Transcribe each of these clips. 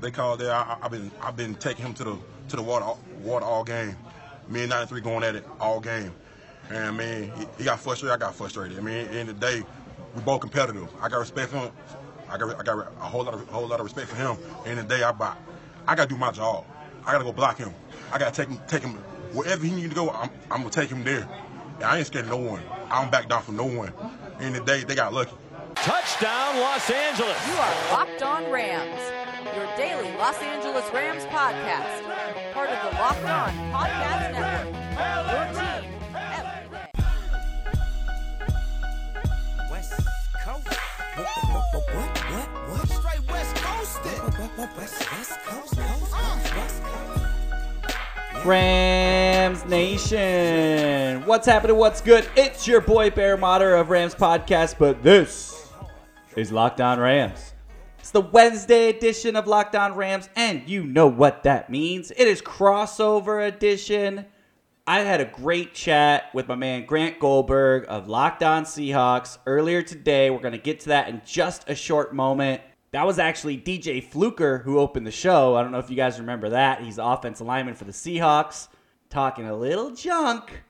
They called there. I, have been I've been taking him to the to the water water all game. Me and 93 going at it all game. And I mean, he, he got frustrated. I got frustrated. I mean, in the day, we both competitive. I got respect for him. I got I got a whole lot of whole lot of respect for him. In the day, I buy. I got to do my job. I got to go block him. I got to take him take him wherever he need to go. I'm, I'm gonna take him there. And I ain't scared of no one. I don't back down from no one. In the day, they got lucky. Touchdown, Los Angeles. You are locked on Rams, your daily Los Angeles Rams podcast, part of the Locked On Podcast Network. Your team every day. West Coast. What? What? What? What? what? Straight West Coast. West West Coast. Coast. Coast. West Coast. Uh. Rams Nation. What's happening? What's good? It's your boy Bear Motter of Rams Podcast, but this is Locked On Rams. It's the Wednesday edition of Locked On Rams, and you know what that means. It is crossover edition. I had a great chat with my man Grant Goldberg of Locked On Seahawks earlier today. We're going to get to that in just a short moment. That was actually DJ Fluker who opened the show. I don't know if you guys remember that. He's the offensive lineman for the Seahawks, talking a little junk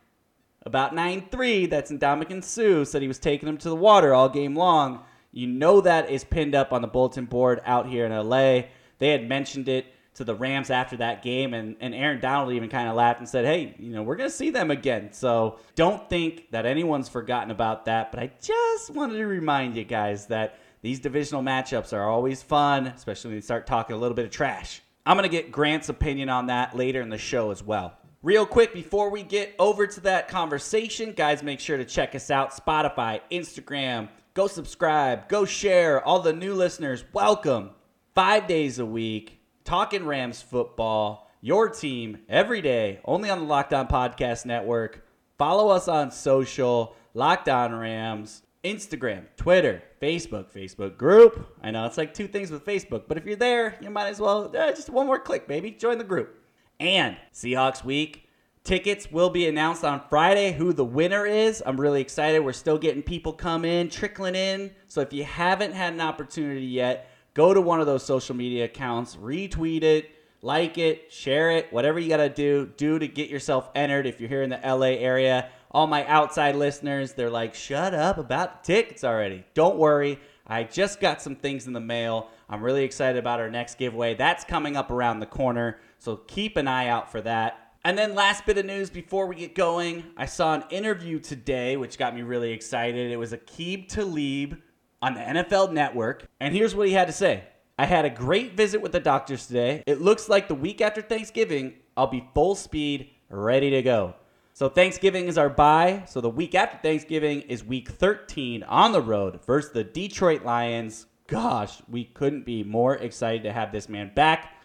about 9 3 that's in Ndamukong Suh. Said he was taking him to the water all game long. You know that is pinned up on the bulletin board out here in LA. They had mentioned it to the Rams after that game, and, and Aaron Donald even kind of laughed and said, Hey, you know, we're going to see them again. So don't think that anyone's forgotten about that. But I just wanted to remind you guys that these divisional matchups are always fun, especially when you start talking a little bit of trash. I'm going to get Grant's opinion on that later in the show as well. Real quick, before we get over to that conversation, guys, make sure to check us out Spotify, Instagram, Go subscribe, go share. All the new listeners, welcome. Five days a week, talking Rams football, your team every day, only on the Locked On Podcast Network. Follow us on social, Locked On Rams, Instagram, Twitter, Facebook, Facebook group. I know it's like two things with Facebook, but if you're there, you might as well, uh, just one more click, baby. Join the group. And Seahawks Week, Tickets will be announced on Friday who the winner is. I'm really excited. We're still getting people come in, trickling in. So if you haven't had an opportunity yet, go to one of those social media accounts, retweet it, like it, share it, whatever you got to do, do to get yourself entered if you're here in the LA area. All my outside listeners, they're like, shut up about tickets already. Don't worry. I just got some things in the mail. I'm really excited about our next giveaway. That's coming up around the corner. So keep an eye out for that. And then, last bit of news before we get going, I saw an interview today, which got me really excited. It was Aqib Talib on the NFL Network. And here's what he had to say I had a great visit with the doctors today. It looks like the week after Thanksgiving, I'll be full speed, ready to go. So, Thanksgiving is our bye. So, the week after Thanksgiving is week 13 on the road versus the Detroit Lions. Gosh, we couldn't be more excited to have this man back.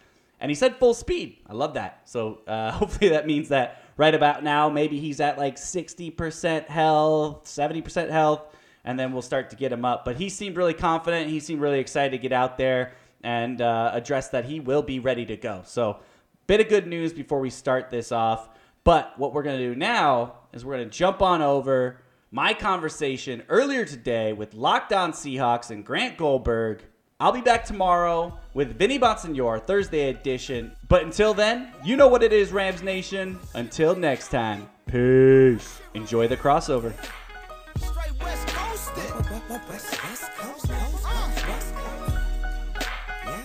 And he said full speed. I love that. So uh, hopefully that means that right about now, maybe he's at like 60% health, 70% health, and then we'll start to get him up. But he seemed really confident. He seemed really excited to get out there and uh, address that he will be ready to go. So, bit of good news before we start this off. But what we're going to do now is we're going to jump on over my conversation earlier today with Locked On Seahawks and Grant Goldberg I'll be back tomorrow with Vinny Bonsignore, Thursday edition. But until then, you know what it is, Rams Nation. Until next time, peace. Enjoy the crossover.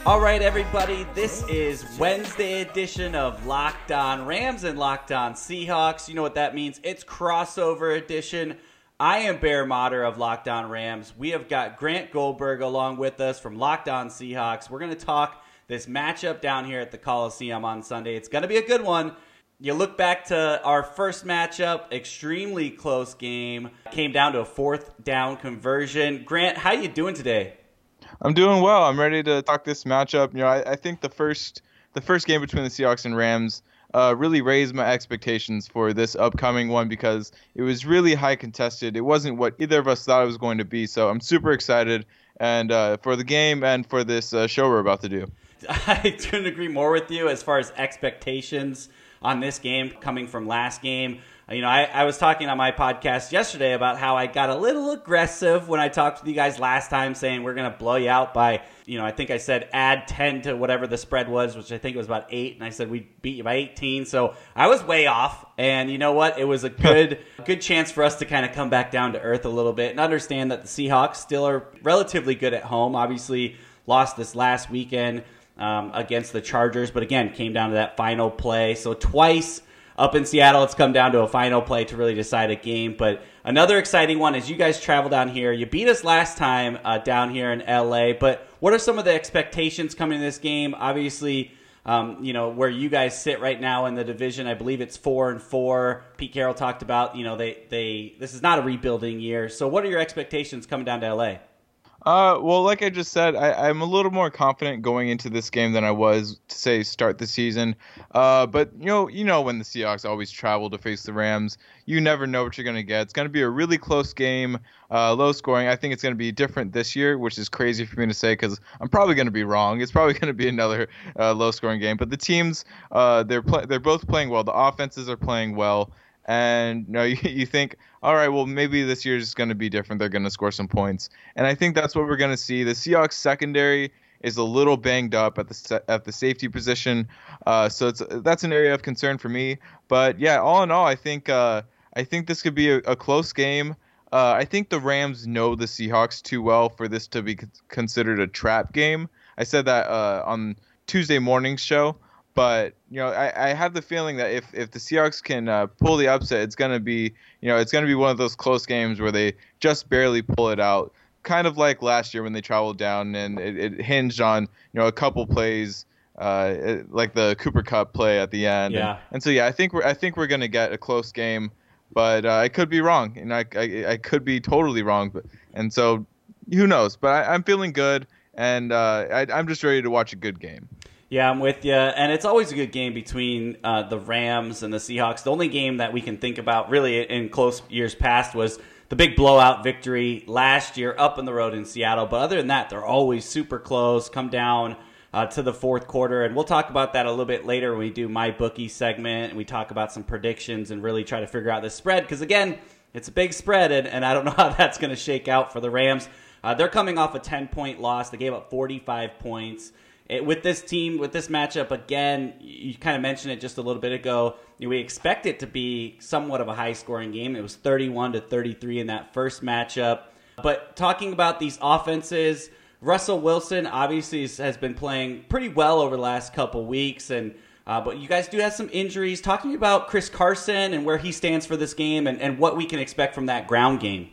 All right, everybody, this is Wednesday edition of Locked On Rams and Locked On Seahawks. You know what that means? It's crossover edition. I am Bear Motter of Locked On Rams. We have got Grant Goldberg along with us from Locked On Seahawks. We're going to talk this matchup down here at the Coliseum on Sunday. It's going to be a good one. You look back to our first matchup, extremely close game. Came down to a fourth down conversion. Grant, how you doing today? I'm doing well. I'm ready to talk this matchup. You know, I, I think the first the first game between the Seahawks and Rams uh, really raised my expectations for this upcoming one because it was really high contested. It wasn't what either of us thought it was going to be. So I'm super excited and uh, for the game and for this uh, show we're about to do. I couldn't agree more with you as far as expectations. on this game coming from last game. You know, I, I was talking on my podcast yesterday about how I got a little aggressive when I talked to you guys last time, saying we're going to blow you out by, you know, I think I said add 10 to whatever the spread was, which I think was about eight, and I said we beat you by 18. So I was way off, and you know what? It was a good good chance for us to kind of come back down to earth a little bit and understand that the Seahawks still are relatively good at home. Obviously, lost this last weekend um, against the Chargers, but again, came down to that final play. So twice up in Seattle, it's come down to a final play to really decide a game. But another exciting one is you guys travel down here. You beat us last time uh, down here in LA. But what are some of the expectations coming to this game? Obviously, um, you know where you guys sit right now in the division. I believe it's four and four. Pete Carroll talked about you know they they this is not a rebuilding year. So what are your expectations coming down to LA? Uh, well, like I just said, I, I'm a little more confident going into this game than I was to say start the season. Uh, but you know, you know when the Seahawks always travel to face the Rams, you never know what you're gonna get. It's gonna be a really close game, uh, low scoring. I think it's gonna be different this year, which is crazy for me to say because I'm probably gonna be wrong. It's probably gonna be another uh, low scoring game. But the teams, uh, they're they're both playing well. The offenses are playing well and you know you, you think all right well maybe this year is going to be different. They're going to score some points. And i think that's what we're going to see. The seahawks secondary is a little banged up at the at the safety position. Uh, so it's that's an area of concern for me. But yeah all in all i think uh, i think this could be a, a close game. Uh, i think the rams know the seahawks too well for this to be considered a trap game. I said that uh, on tuesday morning's show but you know, I, I have the feeling that if, if the Seahawks can uh, pull the upset, it's gonna be you know it's gonna be one of those close games where they just barely pull it out, kind of like last year when they traveled down and it, it hinged on you know a couple plays. Uh, like the Cooper Kupp play at the end, Yeah. and, and so yeah, I think we're I think we're gonna get a close game, but uh, I could be wrong, and I, I I could be totally wrong, but and so who knows? But I, I'm feeling good, and uh, I, I'm just ready to watch a good game. Yeah, I'm with you. And it's always a good game between uh, the Rams and the Seahawks. The only game that we can think about really in close years past was the big blowout victory last year up in the road in Seattle. But other than that, they're always super close, come down uh, to the fourth quarter. And we'll talk about that a little bit later when we do MyBookie segment and we talk about some predictions and really try to figure out the spread. Because again, it's a big spread, and, and I don't know how that's going to shake out for the Rams. Uh, they're coming off a 10 point loss, they gave up 45 points it, with this team, with this matchup, again, you, kind of mentioned it just a little bit ago. We expect it to be somewhat of a high scoring game. It was 31 to 33 in that first matchup. But talking about these offenses, Russell Wilson obviously has been playing pretty well over the last couple weeks, and uh, but you guys do have some injuries. Talking about Chris Carson and where he stands for this game, and, and what we can expect from that ground game.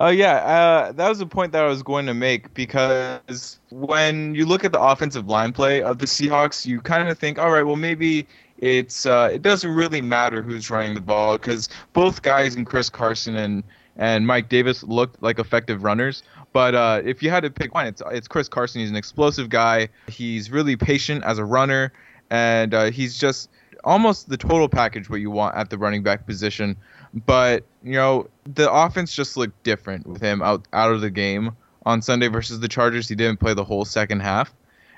Uh, yeah, uh, that was a point that I was going to make because when you look at the offensive line play of the Seahawks, you kind of think, all right, well maybe it's uh, it doesn't really matter who's running the ball because both guys and Chris Carson and and Mike Davis looked like effective runners. But uh, if you had to pick one, it's it's Chris Carson. He's an explosive guy. He's really patient as a runner, and uh, he's just almost the total package what you want at the running back position. But you know, the offense just looked different with him out out of the game on Sunday versus the Chargers. He didn't play the whole second half,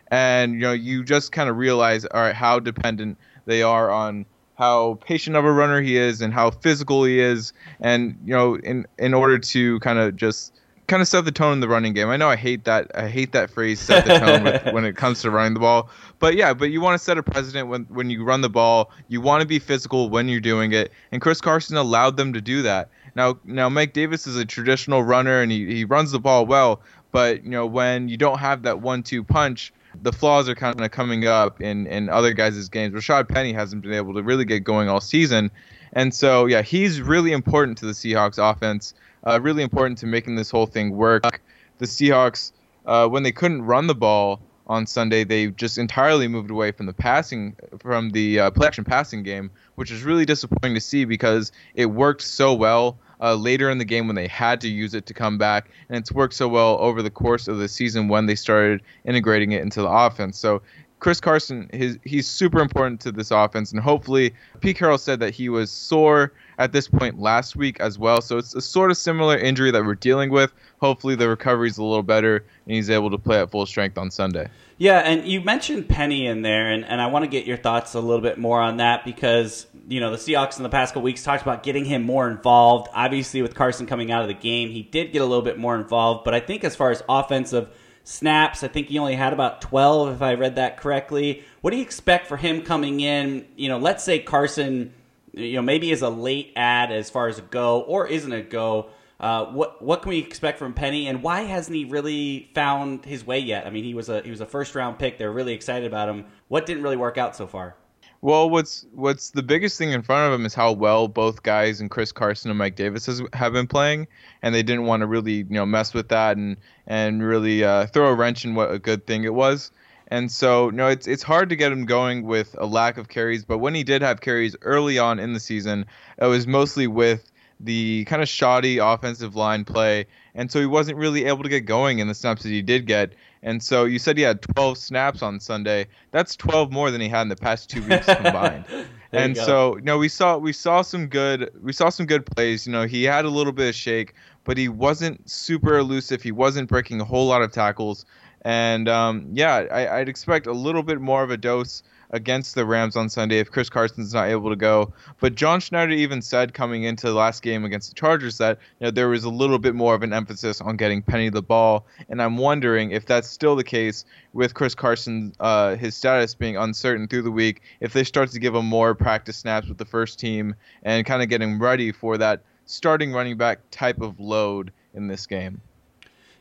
and you know, you just kind of realize, all right, how dependent they are on how patient of a runner he is and how physical he is, and you know, in in order to kind of just kind of set the tone in the running game. I know I hate that. I hate that phrase "set the tone" with, when it comes to running the ball. But yeah, but you want to set a precedent when when you run the ball. You want to be physical when you're doing it, and Chris Carson allowed them to do that. Now, now Mike Davis is a traditional runner and he, he runs the ball well, but you know when you don't have that one-two punch, the flaws are kind of coming up in in other guys' games. Rashaad Penny hasn't been able to really get going all season, and so yeah, he's really important to the Seahawks offense uh, really important to making this whole thing work. The Seahawks, uh, when they couldn't run the ball on Sunday, they just entirely moved away from the passing, from the uh, play action passing game, which is really disappointing to see because it worked so well uh, later in the game when they had to use it to come back, and it's worked so well over the course of the season when they started integrating it into the offense. So Chris Carson, his, he's super important to this offense, and hopefully, Pete Carroll said that he was sore at this point last week as well. So it's a sort of similar injury that we're dealing with. Hopefully, the recovery's a little better, and he's able to play at full strength on Sunday. Yeah, and you mentioned Penny in there, and, and I want to get your thoughts a little bit more on that because, you know, the Seahawks in the past couple weeks talked about getting him more involved. Obviously, with Carson coming out of the game, he did get a little bit more involved, but I think as far as offensive – snaps. I think he only had about 12, if I read that correctly. What do you expect for him coming in? You know, let's say Carson, you know, maybe is a late ad as far as a go or isn't a go. Uh, what what can we expect from Penny, and why hasn't he really found his way yet? I mean, he was a he was a first round pick. They're really excited about him. What didn't really work out so far? Well, what's what's the biggest thing in front of him is how well both guys and Chris Carson and Mike Davis has, have been playing, and they didn't want to really you know mess with that and and really uh, throw a wrench in what a good thing it was. And so, no, it's it's hard to get him going with a lack of carries. But when he did have carries early on in the season, it was mostly with the kind of shoddy offensive line play, and so he wasn't really able to get going in the snaps that he did get. And so you said he had 12 snaps on Sunday. That's 12 more than he had in the past two weeks combined. and so, you know, we saw we saw some good we saw some good plays. You know, he had a little bit of shake, but he wasn't super elusive. He wasn't breaking a whole lot of tackles. And um, yeah, I, I'd expect a little bit more of a dose against the Rams on Sunday if Chris Carson's not able to go. But John Schneider even said coming into the last game against the Chargers that you know there was a little bit more of an emphasis on getting Penny the ball, and I'm wondering if that's still the case with Chris Carson, uh, his status being uncertain through the week. If they start to give him more practice snaps with the first team and kind of getting ready for that starting running back type of load in this game.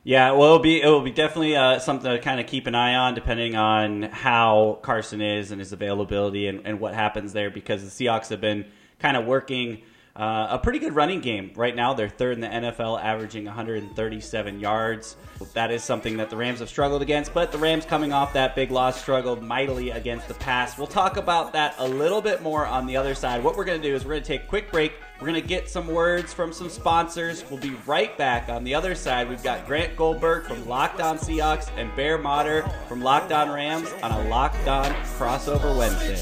Yeah, well, it'll be it will be definitely uh, something to kind of keep an eye on, depending on how Carson is and his availability and, and what happens there, because the Seahawks have been kind of working uh, a pretty good running game right now. They're third in the NFL, averaging 137 yards. That is something that the Rams have struggled against, but the Rams coming off that big loss struggled mightily against the pass. We'll talk about that a little bit more on the other side. What we're going to do is we're going to take a quick break. We're going to get some words from some sponsors. We'll be right back. On the other side, we've got Grant Goldberg from Locked On Seahawks and Bear Motter from Locked On Rams on a Locked On crossover Wednesday.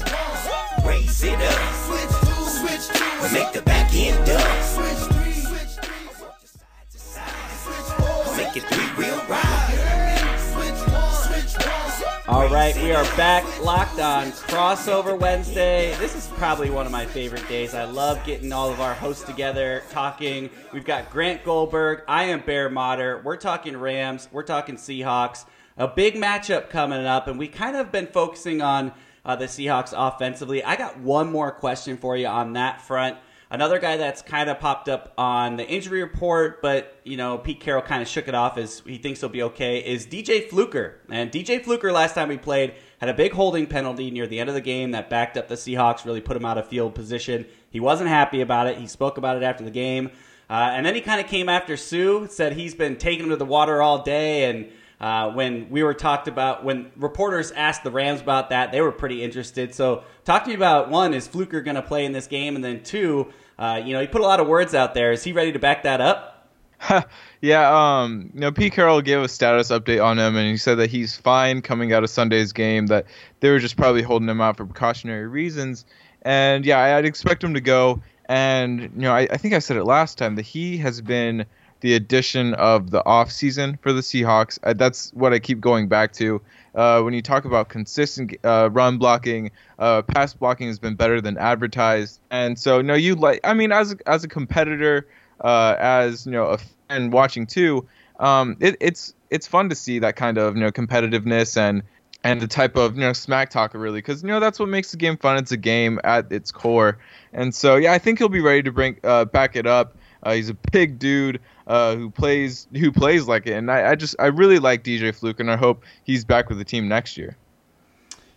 Raise it up. Make the back end up. Make it three wheel All right, we are back locked on Crossover Wednesday. This is probably one of my favorite days. I love getting all of our hosts together talking. We've got Grant Goldberg. I am Bear Motter. We're talking Rams. We're talking Seahawks. A big matchup coming up, and we kind of been focusing on uh, the Seahawks offensively. I got one more question for you on that front. Another guy that's kind of popped up on the injury report, but you know Pete Carroll kind of shook it off as he thinks he'll be okay. Is DJ Fluker and DJ Fluker last time we played had a big holding penalty near the end of the game that backed up the Seahawks, really put him out of field position. He wasn't happy about it. He spoke about it after the game, uh, and then he kind of came after Suh, said he's been taking him to the water all day and uh, when we were talked about, when reporters asked the Rams about that, they were pretty interested. So, talk to me about one: is Fluker going to play in this game? And then two, uh, you know, he put a lot of words out there. Is he ready to back that up? yeah, um, you know, Pete Carroll gave a status update on him, and he said that he's fine coming out of Sunday's game. That they were just probably holding him out for precautionary reasons. And yeah, I'd expect him to go. And you know, I, I think I said it last time that he has been the addition of the offseason for the Seahawks. Uh, that's what I keep going back to. Uh, when you talk about consistent uh, run blocking, uh, pass blocking has been better than advertised. And so, no, you like, I mean, as a, as a competitor, uh, as you know, a fan watching too, um, it, it's it's fun to see that kind of you know competitiveness and and the type of you know smack talker really because you know that's what makes the game fun. It's a game at its core, and so yeah, I think he'll be ready to bring uh, back it up. Uh, he's a big dude uh, who plays who plays like it, and I, I just I really like DJ Fluker, and I hope he's back with the team next year.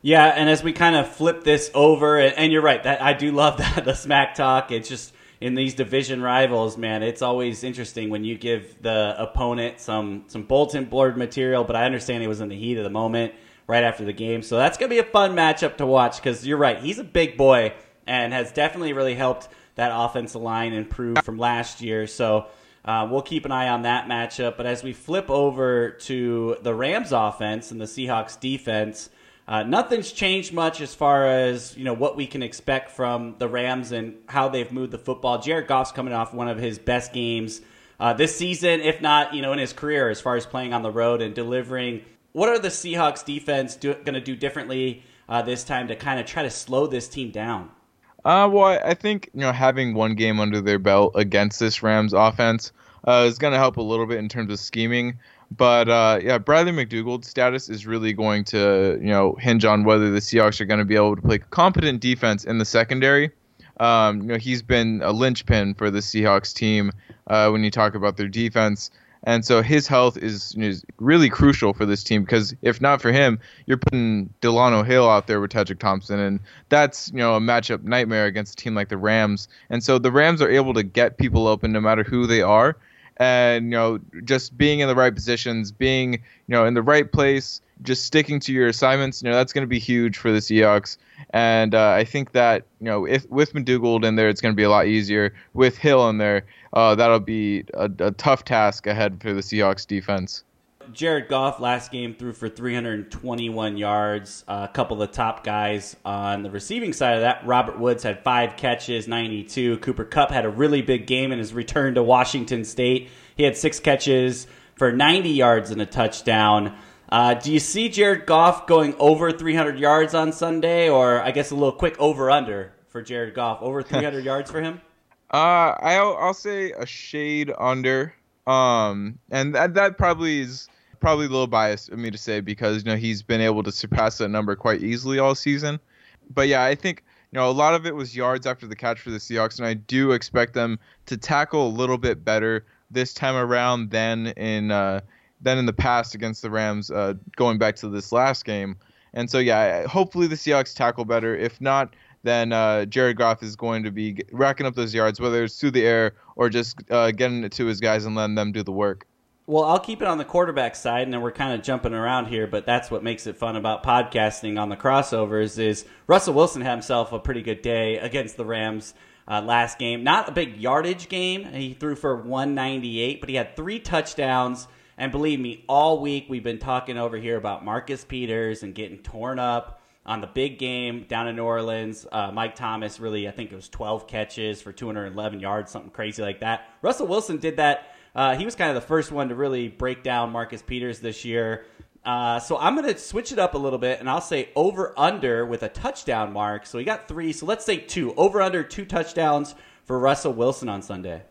Yeah, and as we kind of flip this over, and, and you're right, that I do love that the smack talk. It's just in these division rivals, man, it's always interesting when you give the opponent some some bulletin board material. But I understand he was in the heat of the moment right after the game, so that's gonna be a fun matchup to watch because you're right, he's a big boy and has definitely really helped that offensive line improve from last year. So uh, we'll keep an eye on that matchup. But as we flip over to the Rams offense and the Seahawks defense, Uh, nothing's changed much as far as you know what we can expect from the Rams and how they've moved the football. Jared Goff's coming off one of his best games uh, this season, if not you know in his career, as far as playing on the road and delivering. What are the Seahawks defense going to do differently uh, this time to kind of try to slow this team down? Uh, well, I- think you know having one game under their belt against this Rams offense uh, is going to help a little bit in terms of scheming. But uh, yeah, Bradley McDougald's status is really going to you know hinge on whether the Seahawks are going to be able to play competent defense in the secondary. Um, you know, he's been a linchpin for the Seahawks team uh, when you talk about their defense. And so his health is, is really crucial for this team because if not for him, you're putting Delano Hill out there with Tedric Thompson, and that's you know a matchup nightmare against a team like the Rams. And so the Rams are able to get people open no matter who they are, and you know just being in the right positions, being you know in the right place, just sticking to your assignments. You know that's going to be huge for the Seahawks. And uh, I think that you know if with McDougald in there, it's going to be a lot easier. With Hill in there, uh, that'll be a, a tough task ahead for the Seahawks defense. Jared Goff last game threw for 321 yards. Uh, a couple of the top guys on the receiving side of that, Robert Woods had five catches, 92. Cooper Kupp had a really big game in his return to Washington State. He had six catches for 90 yards and a touchdown. Uh, do you see Jared Goff going over 300 yards on Sunday, or I guess a little quick over under for Jared Goff? Over 300 yards for him? Uh, I'll I'll say a shade under. Um, and that that probably is probably a little biased of me to say because you know he's been able to surpass that number quite easily all season. But yeah, I think you know a lot of it was yards after the catch for the Seahawks, and I do expect them to tackle a little bit better this time around than in uh, than in the past against the Rams. Uh, going back to this last game, and so yeah, hopefully the Seahawks tackle better. If not, then uh, Jared Goff is going to be racking up those yards, whether it's through the air or just uh, getting it to his guys and letting them do the work. Well, I'll keep it on the quarterback side, and then we're kind of jumping around here, but that's what makes it fun about podcasting on the crossovers. Is Russell Wilson had himself a pretty good day against the Rams uh, last game? Not a big yardage game. He threw for 198, but he had three touchdowns. And believe me, all week we've been talking over here about Marcus Peters and getting torn up on the big game down in New Orleans. Uh, Mike Thomas really, I think it was 12 catches for 211 yards, something crazy like that. Russell Wilson did that. Uh, he was kind of the first one to really break down Marcus Peters this year. Uh, so I'm going to switch it up a little bit, and I'll say over under with a touchdown mark. So we got three. So let's say two. Over under two touchdowns for Russell Wilson on Sunday.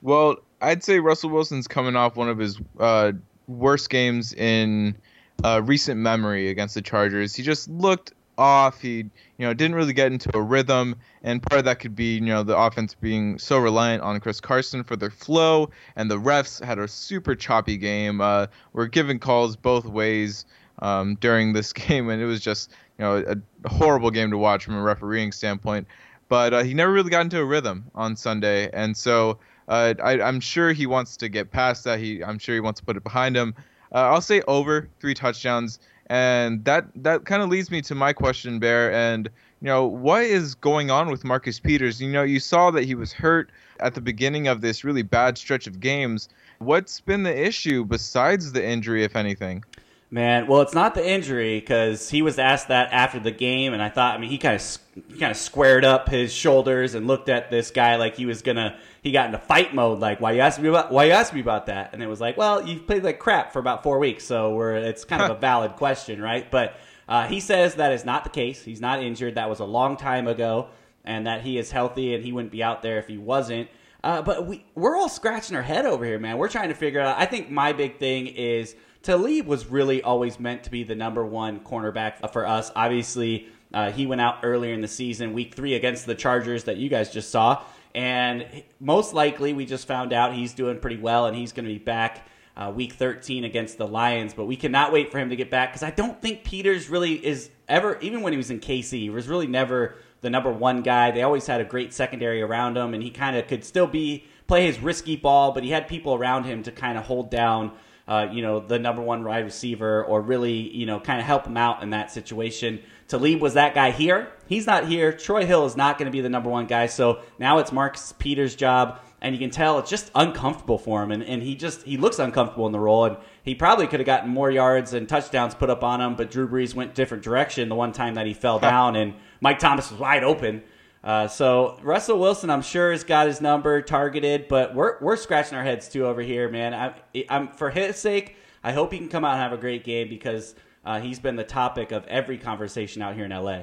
Well, I'd say Russell Wilson's coming off one of his uh, worst games in uh, recent memory against the Chargers. He just looked off. He, you know, didn't really get into a rhythm, and part of that could be, you know, the offense being so reliant on Chris Carson for their flow, and the refs had a super choppy game. Uh, were giving calls both ways um, during this game, and it was just, you know, a, a horrible game to watch from a refereeing standpoint. But uh, he never really got into a rhythm on Sunday, and so. Uh, I, I'm sure he wants to get past that. He, I'm sure he wants to put it behind him. Uh, I'll say over three touchdowns, and that that kind of leads me to my question, Bear. And you know, what is going on with Marcus Peters? You know, you saw that he was hurt at the beginning of this really bad stretch of games. What's been the issue besides the injury, if anything? Man, well, it's not the injury because he was asked that after the game, and I thought, I mean, he kind of he kind of squared up his shoulders and looked at this guy like he was gonna. He got into fight mode, like, why you asked me about why you asked me about that? And it was like, well, you've played like crap for about four weeks, so we're it's kind of a valid question, right? But uh, he says that is not the case. He's not injured. That was a long time ago, and that he is healthy and he wouldn't be out there if he wasn't. Uh, but we we're all scratching our head over here, man. We're trying to figure out. I think my big thing is Talib was really always meant to be the number one cornerback for us. Obviously, uh, he went out earlier in the season, week three against the Chargers that you guys just saw, and most likely we just found out he's doing pretty well and he's going to be back. Uh, week 13 against the Lions, but we cannot wait for him to get back because I don't think Peters really is ever, even when he was in KC, he was really never the number one guy. They always had a great secondary around him, and he kind of could still be play his risky ball, but he had people around him to kind of hold down, uh, you know, the number one wide receiver or really, you know, kind of help him out in that situation. Talib was that guy here. He's not here. Troy Hill is not going to be the number one guy. So now it's Marcus Peters' job. and you can tell it's just uncomfortable for him, and, and he just he looks uncomfortable in the role, and he probably could have gotten more yards and touchdowns put up on him, but Drew Brees went different direction the one time that he fell down, and Mike Thomas was wide open. Uh, so Russell Wilson, I'm sure, has got his number targeted, but we're we're scratching our heads too over here, man. I, I'm for his sake, I hope he can come out and have a great game because uh, he's been the topic of every conversation out here in LA.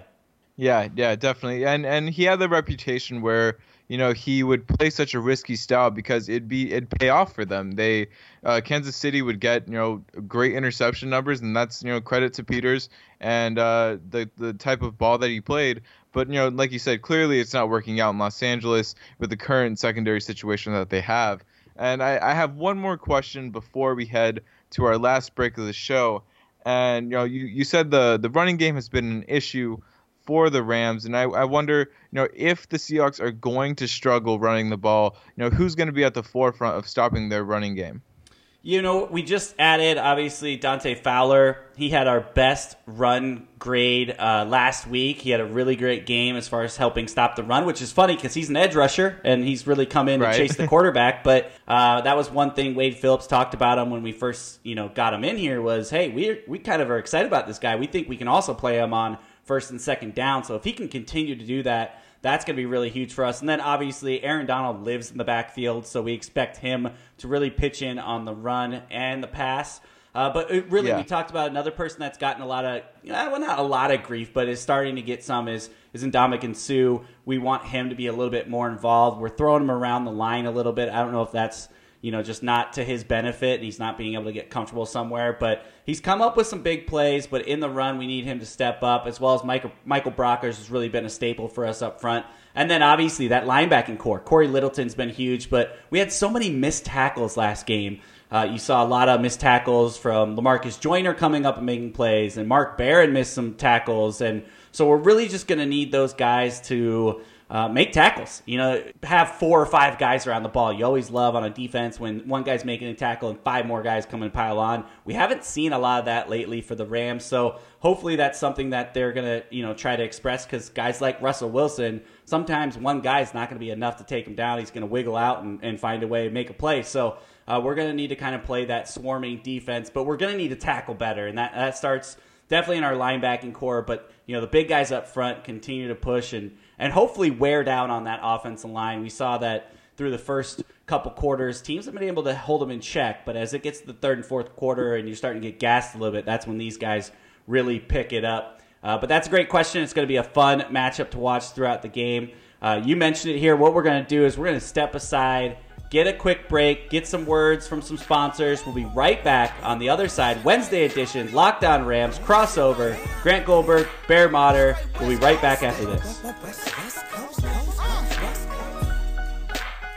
Yeah, yeah, definitely. And and he had the reputation where you know he would play such a risky style because it'd be it'd pay off for them. They uh, Kansas City would get you know great interception numbers, and that's you know credit to Peters and uh, the the type of ball that he played. But you know, like you said, clearly it's not working out in Los Angeles with the current secondary situation that they have. And I, I have one more question before we head to our last break of the show. And you know, you, you said the the running game has been an issue for the Rams, and I, I wonder, you know, if the Seahawks are going to struggle running the ball, you know, who's going to be at the forefront of stopping their running game? You know, we just added obviously Dante Fowler. He had our best run grade uh, last week. He had a really great game as far as helping stop the run, which is funny because he's an edge rusher and he's really come in Right. to chase the quarterback. But uh, that was one thing Wade Phillips talked about him when we first, you know, got him in here was, hey, we we kind of are excited about this guy. We think we can also play him on first and second down. So if he can continue to do that, that's going to be really huge for us. And then obviously, Aaron Donald lives in the backfield, so we expect him to really pitch in on the run and the pass. Uh, but it really, Yeah. we talked about another person that's gotten a lot of, well, not a lot of grief, but is starting to get some is is Ndamukong Suh. We want him to be a little bit more involved. We're throwing him around the line a little bit. I don't know if that's you know, just not to his benefit, and he's not being able to get comfortable somewhere. But he's come up with some big plays, but in the run, we need him to step up, as well as Michael, Michael Brockers has really been a staple for us up front. And then obviously that linebacking corps. Cory Littleton's been huge, but we had so many missed tackles last game. Uh, you saw a lot of missed tackles from Lamarcus Joyner coming up and making plays, and Mark Barron missed some tackles. And so we're really just going to need those guys to uh, make tackles. You know, have four or five guys around the ball. You always love on a defense when one guy's making a tackle and five more guys come and pile on. We haven't seen a lot of that lately for the Rams, so hopefully that's something that they're gonna you know try to express because guys like Russell Wilson, sometimes one guy's not gonna be enough to take him down. He's gonna wiggle out and, and find a way to make a play. So. Uh, we're going to need to kind of play that swarming defense, but we're going to need to tackle better, and that, that starts definitely in our linebacking corps. But you know, the big guys up front continue to push and and hopefully wear down on that offensive line. We saw that through the first couple quarters, teams have been able to hold them in check. But as it gets to the third and fourth quarter, and you're starting to get gassed a little bit, that's when these guys really pick it up. Uh, but that's a great question. It's going to be a fun matchup to watch throughout the game. Uh, you mentioned it here. What we're going to do is we're going to step aside get a quick break, get some words from some sponsors. We'll be right back on the other side. Wednesday edition, Locked On Rams, crossover. Grant Goldberg, Bear Motter. We'll be right back after this.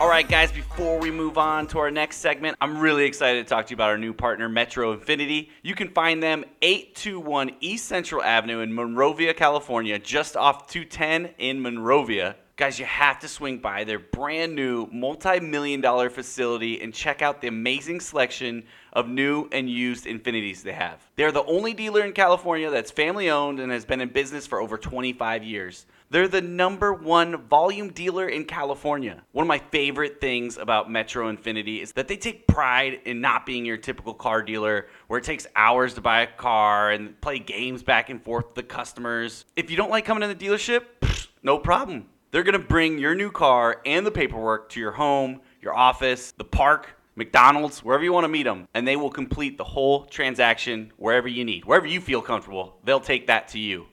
All right, guys, before we move on to our next segment, I'm really excited to talk to you about our new partner, Metro Infiniti. You can find them 821 East Central Avenue in Monrovia, California, just off 210 in Monrovia. Guys, you have to swing by their brand new multi million dollar facility and check out the amazing selection of new and used Infinitis they have. They're the only dealer in California that's family owned and has been in business for over 25 years. They're the number one volume dealer in California. One of my favorite things about Metro Infiniti is that they take pride in not being your typical car dealer where it takes hours to buy a car and play games back and forth with the customers. If you don't like coming to the dealership, no problem. They're going to bring your new car and the paperwork to your home, your office, the park, McDonald's, wherever you want to meet them, and they will complete the whole transaction wherever you need. Wherever you feel comfortable, they'll take that to you.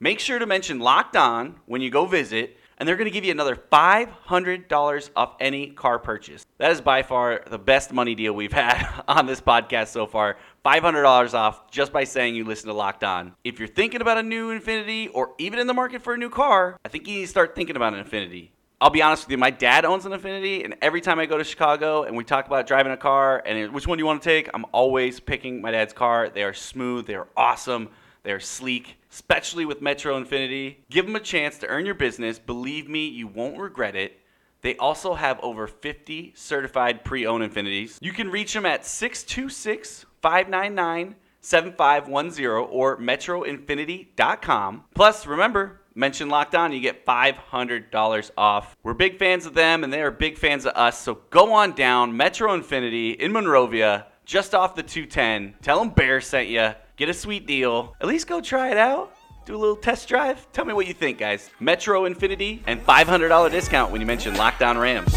Make sure to mention Locked On when you go visit, and they're going to give you another $500 off any car purchase. That is by far the best money deal we've had on this podcast so far. $500 off just by saying you listen to Locked On. If you're thinking about a new Infiniti or even in the market for a new car, I think you need to start thinking about an Infiniti. I'll be honest with you, my dad owns an Infiniti, and every time I go to Chicago and we talk about driving a car and which one do you want to take, I'm always picking my dad's car. They are smooth, they are awesome, they are sleek, especially with Metro Infiniti. Give them a chance to earn your business. Believe me, you won't regret it. They also have over 50 certified pre owned Infinitis. You can reach them at 626 599 7510 or metroinfiniti.com. Plus, remember, Mention Locked On, you get $500 off. We're big fans of them, and they are big fans of us. So go on down Metro Infiniti in Monrovia, just off the 210. Tell them Bear sent you. Get a sweet deal. At least go try it out. Do a little test drive. Tell me what you think, guys. Metro Infiniti and $500 discount when you mention Locked On Rams.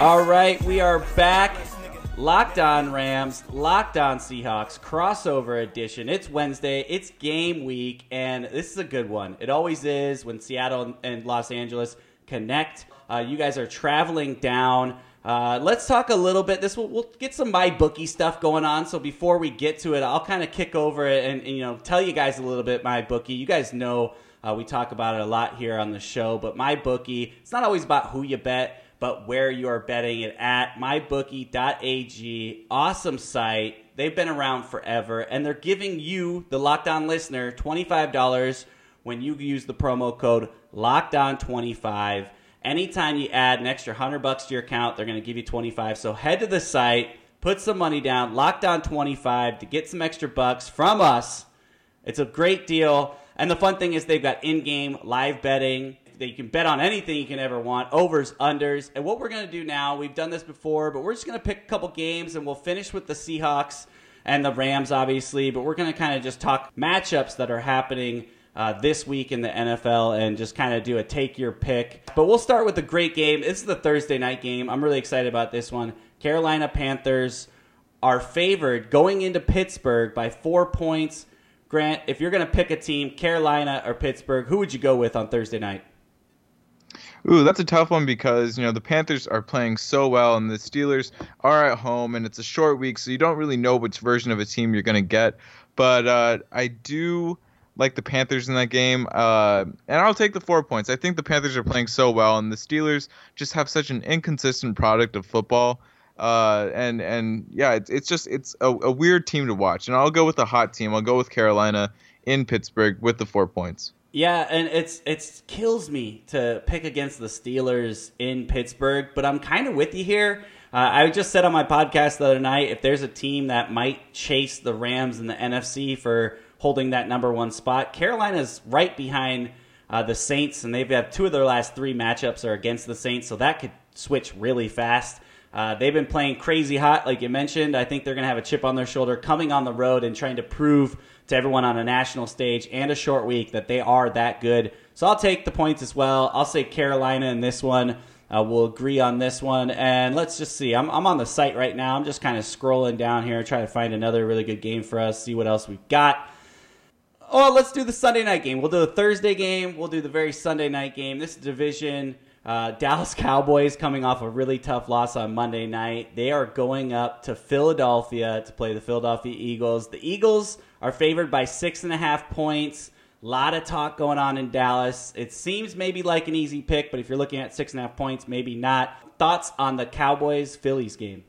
All right, we are back. Locked on Rams, Locked on Seahawks, crossover edition. It's Wednesday, it's game week, and this is a good one. It always is when Seattle and Los Angeles connect. Uh, you guys are traveling down. Uh, let's talk a little bit. This will we'll get some MyBookie stuff going on. So before we get to it, I'll kind of kick over it and, and you know tell you guys a little bit MyBookie. You guys know uh, we talk about it a lot here on the show, but MyBookie. It's not always about who you bet but where you are betting it at. MyBookie.ag, awesome site. They've been around forever, and they're giving you, the Locked On listener, $25 when you use the promo code LOCKEDON25. Anytime you add an extra 100 bucks to your account, they're going to give you 25. So head to the site, put some money down, LOCKEDON25 to get some extra bucks from us. It's a great deal. And the fun thing is they've got in-game live betting you can bet on anything you can ever want overs unders. And what we're going to do now we've done this before but we're just going to pick a couple games and we'll finish with the seahawks and the rams obviously. But we're going to kind of just talk matchups that are happening uh, this week in the nfl and just kind of do a take your pick. But we'll start with a great game. This is the thursday night game. I'm really excited about this one. Carolina panthers are favored going into pittsburgh by four points. Grant if you're going to pick a team carolina or pittsburgh who would you go with on thursday night Ooh, that's a tough one because you know the Panthers are playing so well, and the Steelers are at home, and it's a short week, so you don't really know which version of a team you're going to get. But uh, I do like the Panthers in that game, uh, and I'll take the four points. I think the Panthers are playing so well, and the Steelers just have such an inconsistent product of football. Uh, and and yeah, it's it's just it's a, a weird team to watch, and I'll go with the hot team. I'll go with Carolina in Pittsburgh with the four points. Yeah, and it's it's kills me to pick against the Steelers in Pittsburgh, but I'm kind of with you here. Uh, I just said on my podcast the other night if there's a team that might chase the Rams in the NFC for holding that number one spot, Carolina's right behind uh, the Saints, and they've had two of their last three matchups are against the Saints, so that could switch really fast. Uh, they've been playing crazy hot, like you mentioned. I think they're going to have a chip on their shoulder coming on the road and trying to prove to everyone on a national stage and a short week that they are that good. So I'll take the points as well. I'll say Carolina in this one. Uh, we'll agree on this one. And let's just see. I'm, I'm on the site right now. I'm just kind of scrolling down here, trying to find another really good game for us, see what else we've got. Oh, let's do the Sunday night game. We'll do the Thursday game. We'll do the very Sunday night game. This division. Uh, Dallas Cowboys coming off a really tough loss on Monday night. They are going up to Philadelphia to play the Philadelphia Eagles. The Eagles are favored by six and a half points. A lot of talk going on in Dallas. It seems maybe like an easy pick, but if you're looking at six and a half points, maybe not. Thoughts on the Cowboys Phillies game?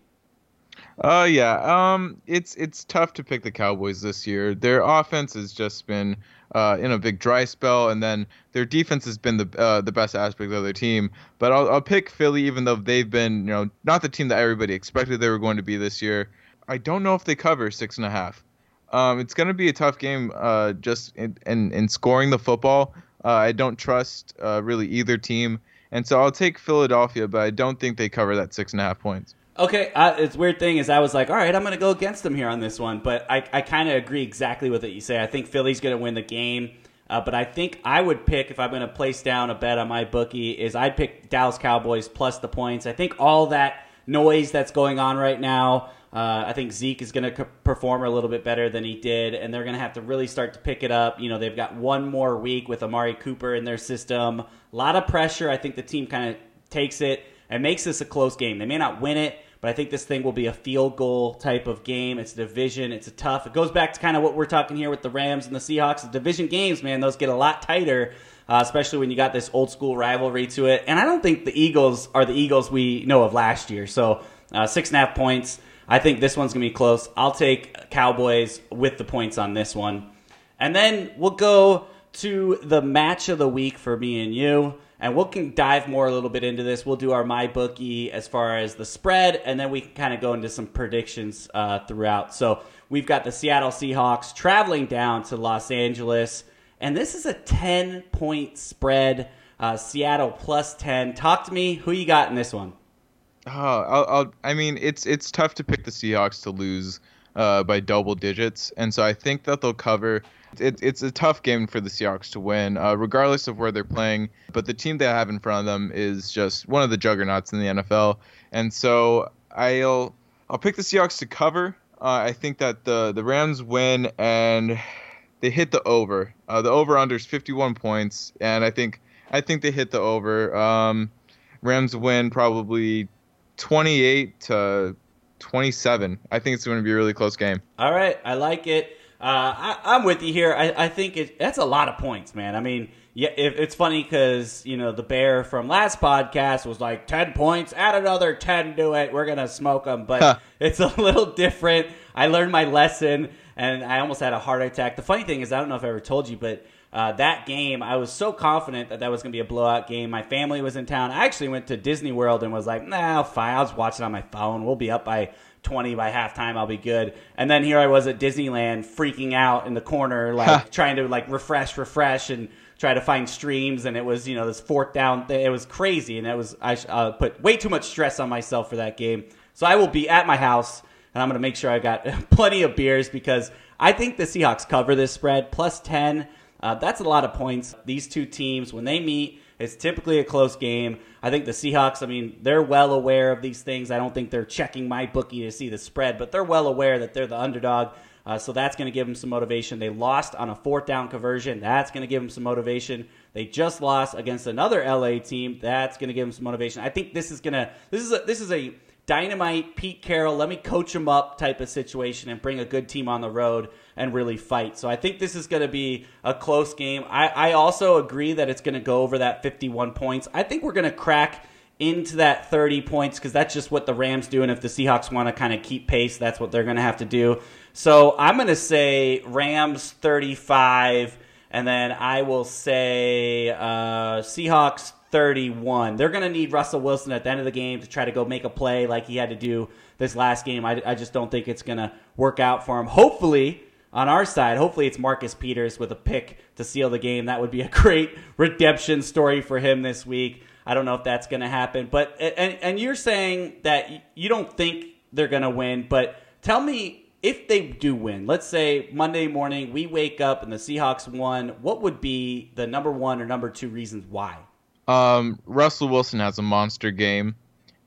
Uh yeah, um, it's it's tough to pick the Cowboys this year. Their offense has just been uh, in a big dry spell, and then their defense has been the uh, the best aspect of their team. But I'll, I'll pick Philly, even though they've been you know not the team that everybody expected they were going to be this year. I don't know if they cover six and a half. Um, it's going to be a tough game uh, just in, in, in scoring the football. Uh, I don't trust uh, really either team, and so I'll take Philadelphia, but I don't think they cover that six and a half points. Okay, it's weird thing is I was like, all right, I'm going to go against them here on this one, but I, I kind of agree exactly with what you say. I think Philly's going to win the game, uh, but I think I would pick if I'm going to place down a bet on MyBookie is I'd pick Dallas Cowboys plus the points. I think all that noise that's going on right now. Uh, I think Zeke is going to perform a little bit better than he did, and they're going to have to really start to pick it up. You know, they've got one more week with Amari Cooper in their system. A lot of pressure. I think the team kind of takes it and makes this a close game. They may not win it, but I think this thing will be a field goal type of game. It's a division. It's a tough. It goes back to kind of what we're talking here with the Rams and the Seahawks. The division games, man, those get a lot tighter. Uh, especially when you got this old school rivalry to it. And I don't think the Eagles are the Eagles we know of last year. So uh, six and a half points. I think this one's going to be close. I'll take Cowboys with the points on this one. And then we'll go to the match of the week for me and you, and we'll can dive more a little bit into this. We'll do our MyBookie as far as the spread, and then we can kind of go into some predictions uh, throughout. So we've got the Seattle Seahawks traveling down to Los Angeles, and this is a ten point spread. Uh, Seattle plus ten. Talk to me. Who you got in this one? Oh, I'll, I'll, I mean, it's it's tough to pick the Seahawks to lose uh, by double digits, and so I think that they'll cover. It, it's a tough game for the Seahawks to win, uh, regardless of where they're playing. But the team they have in front of them is just one of the juggernauts in the NFL, and so I'll I'll pick the Seahawks to cover. Uh, I think that the the Rams win and they hit the over. Uh, the over under is 51 points, and I think I think they hit the over. Um, Rams win probably 28 to 27. I think it's going to be a really close game. All right, I like it. Uh, I, I'm with you here. I, I think it, that's a lot of points, man. I mean, yeah, it, it's funny because you know the bear from last podcast was like ten points, add another ten to it. We're gonna smoke them, but it's a little different. I learned my lesson, and I almost had a heart attack. The funny thing is, I don't know if I ever told you, but uh, that game, I was so confident that that was going to be a blowout game. My family was in town. I actually went to Disney World and was like, nah, fine. I was watching on my phone. We'll be up by 20 by halftime. I'll be good. And then here I was at Disneyland freaking out in the corner, like trying to like refresh, refresh, and try to find streams. And it was, you know, this fourth down thing. It was crazy. And it was, I uh, put way too much stress on myself for that game. So I will be at my house and I'm going to make sure I got plenty of beers because I think the Seahawks cover this spread plus 10. Uh, that's a lot of points. These two teams, when they meet, it's typically a close game. I think the Seahawks, I mean, they're well aware of these things. I don't think they're checking MyBookie to see the spread, but they're well aware that they're the underdog. Uh, so that's going to give them some motivation. They lost on a fourth down conversion. That's going to give them some motivation. They just lost against another LA team. That's going to give them some motivation. I think this is going to this is a, this is a dynamite Pete Carroll. Let me coach him up type of situation and bring a good team on the road and really fight. So I think this is going to be a close game. I, I also agree that it's going to go over that 51 points. I think we're going to crack into that 30 points because that's just what the Rams do. And if the Seahawks want to kind of keep pace, that's what they're going to have to do. So I'm going to say Rams 35, and then I will say uh, Seahawks 31. They're going to need Russell Wilson at the end of the game to try to go make a play like he had to do this last game. I, I just don't think it's going to work out for him. Hopefully, on our side, hopefully it's Marcus Peters with a pick to seal the game. That would be a great redemption story for him this week. I don't know if that's going to happen, but and and you're saying that you don't think they're going to win, but tell me if they do win. Let's say Monday morning we wake up and the Seahawks won. What would be the number one or number two reasons why? Um, Russell Wilson has a monster game,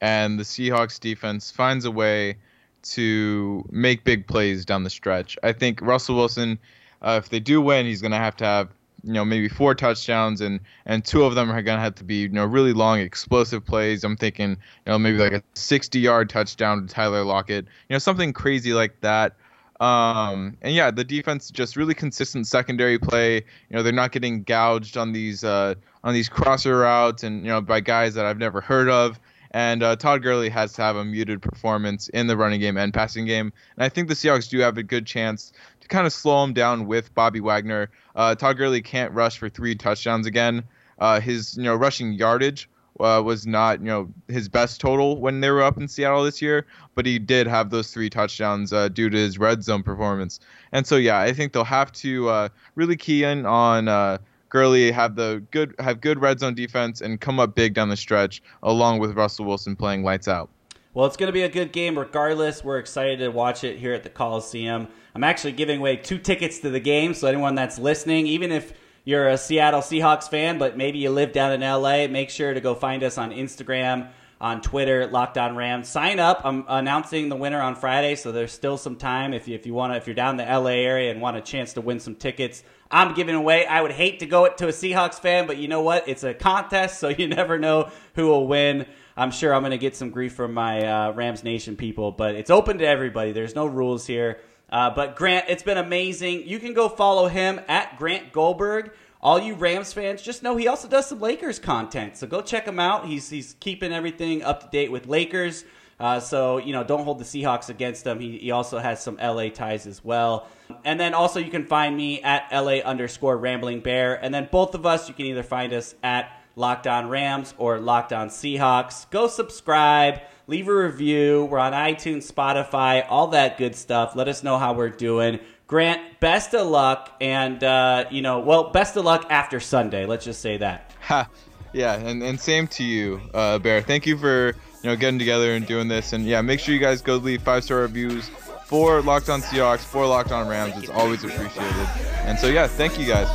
and the Seahawks defense finds a way to make big plays down the stretch. I think Russell Wilson, uh, if they do win, he's going to have to have you know maybe four touchdowns and and two of them are going to have to be you know really long explosive plays i'm thinking you know maybe like a 60 yard touchdown to tyler lockett you know something crazy like that um, and yeah, the defense just really consistent secondary play. You know, they're not getting gouged on these uh, on these crosser routes and you know by guys that I've never heard of. And uh, Todd Gurley has to have a muted performance in the running game and passing game. And I think the Seahawks do have a good chance to kind of slow him down with Bobby Wagner. Uh, Todd Gurley can't rush for three touchdowns again. Uh, his you know rushing yardage uh, was not you know his best total when they were up in Seattle this year, but he did have those three touchdowns uh, due to his red zone performance. And so yeah, I think they'll have to uh, really key in on uh, Gurley, have the good have good red zone defense, and come up big down the stretch, along with Russell Wilson playing lights out. Well, it's going to be a good game regardless. We're excited to watch it here at the Coliseum. I'm actually giving away two tickets to the game, so anyone that's listening, even if you're a Seattle Seahawks fan, but maybe you live down in LA, make sure to go find us on Instagram, on Twitter, Locked On Rams. Sign up. I'm announcing the winner on Friday, so there's still some time if you, if you want to if you're down in the LA area and want a chance to win some tickets. I'm giving away. I would hate to go it to a Seahawks fan, but you know what? It's a contest, so you never know who will win. I'm sure I'm going to get some grief from my uh, Rams Nation people, but it's open to everybody. There's no rules here. Uh, but Grant, it's been amazing. You can go follow him at Grant Goldberg. All you Rams fans, just know he also does some Lakers content. So go check him out. He's he's keeping everything up to date with Lakers. Uh, so you know, don't hold the Seahawks against him. He, he also has some LA ties as well. and then also you can find me at LA underscore rambling bear. And then both of us, you can either find us at Locked On Rams or Locked On Seahawks. Go subscribe, leave a review. We're on iTunes, Spotify, all that good stuff. Let us know how we're doing. Grant, best of luck, and uh, you know, well, best of luck after Sunday. Let's just say that. Ha. Yeah, and, and same to you, uh, Bear. Thank you for you know getting together and doing this. And yeah, make sure you guys go leave five star reviews for Locked On Seahawks, for Locked On Rams. It's always appreciated. And so yeah, thank you guys.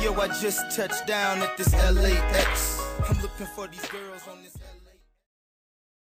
Yo, I just touched down at this LAX. I'm looking for these girls on this.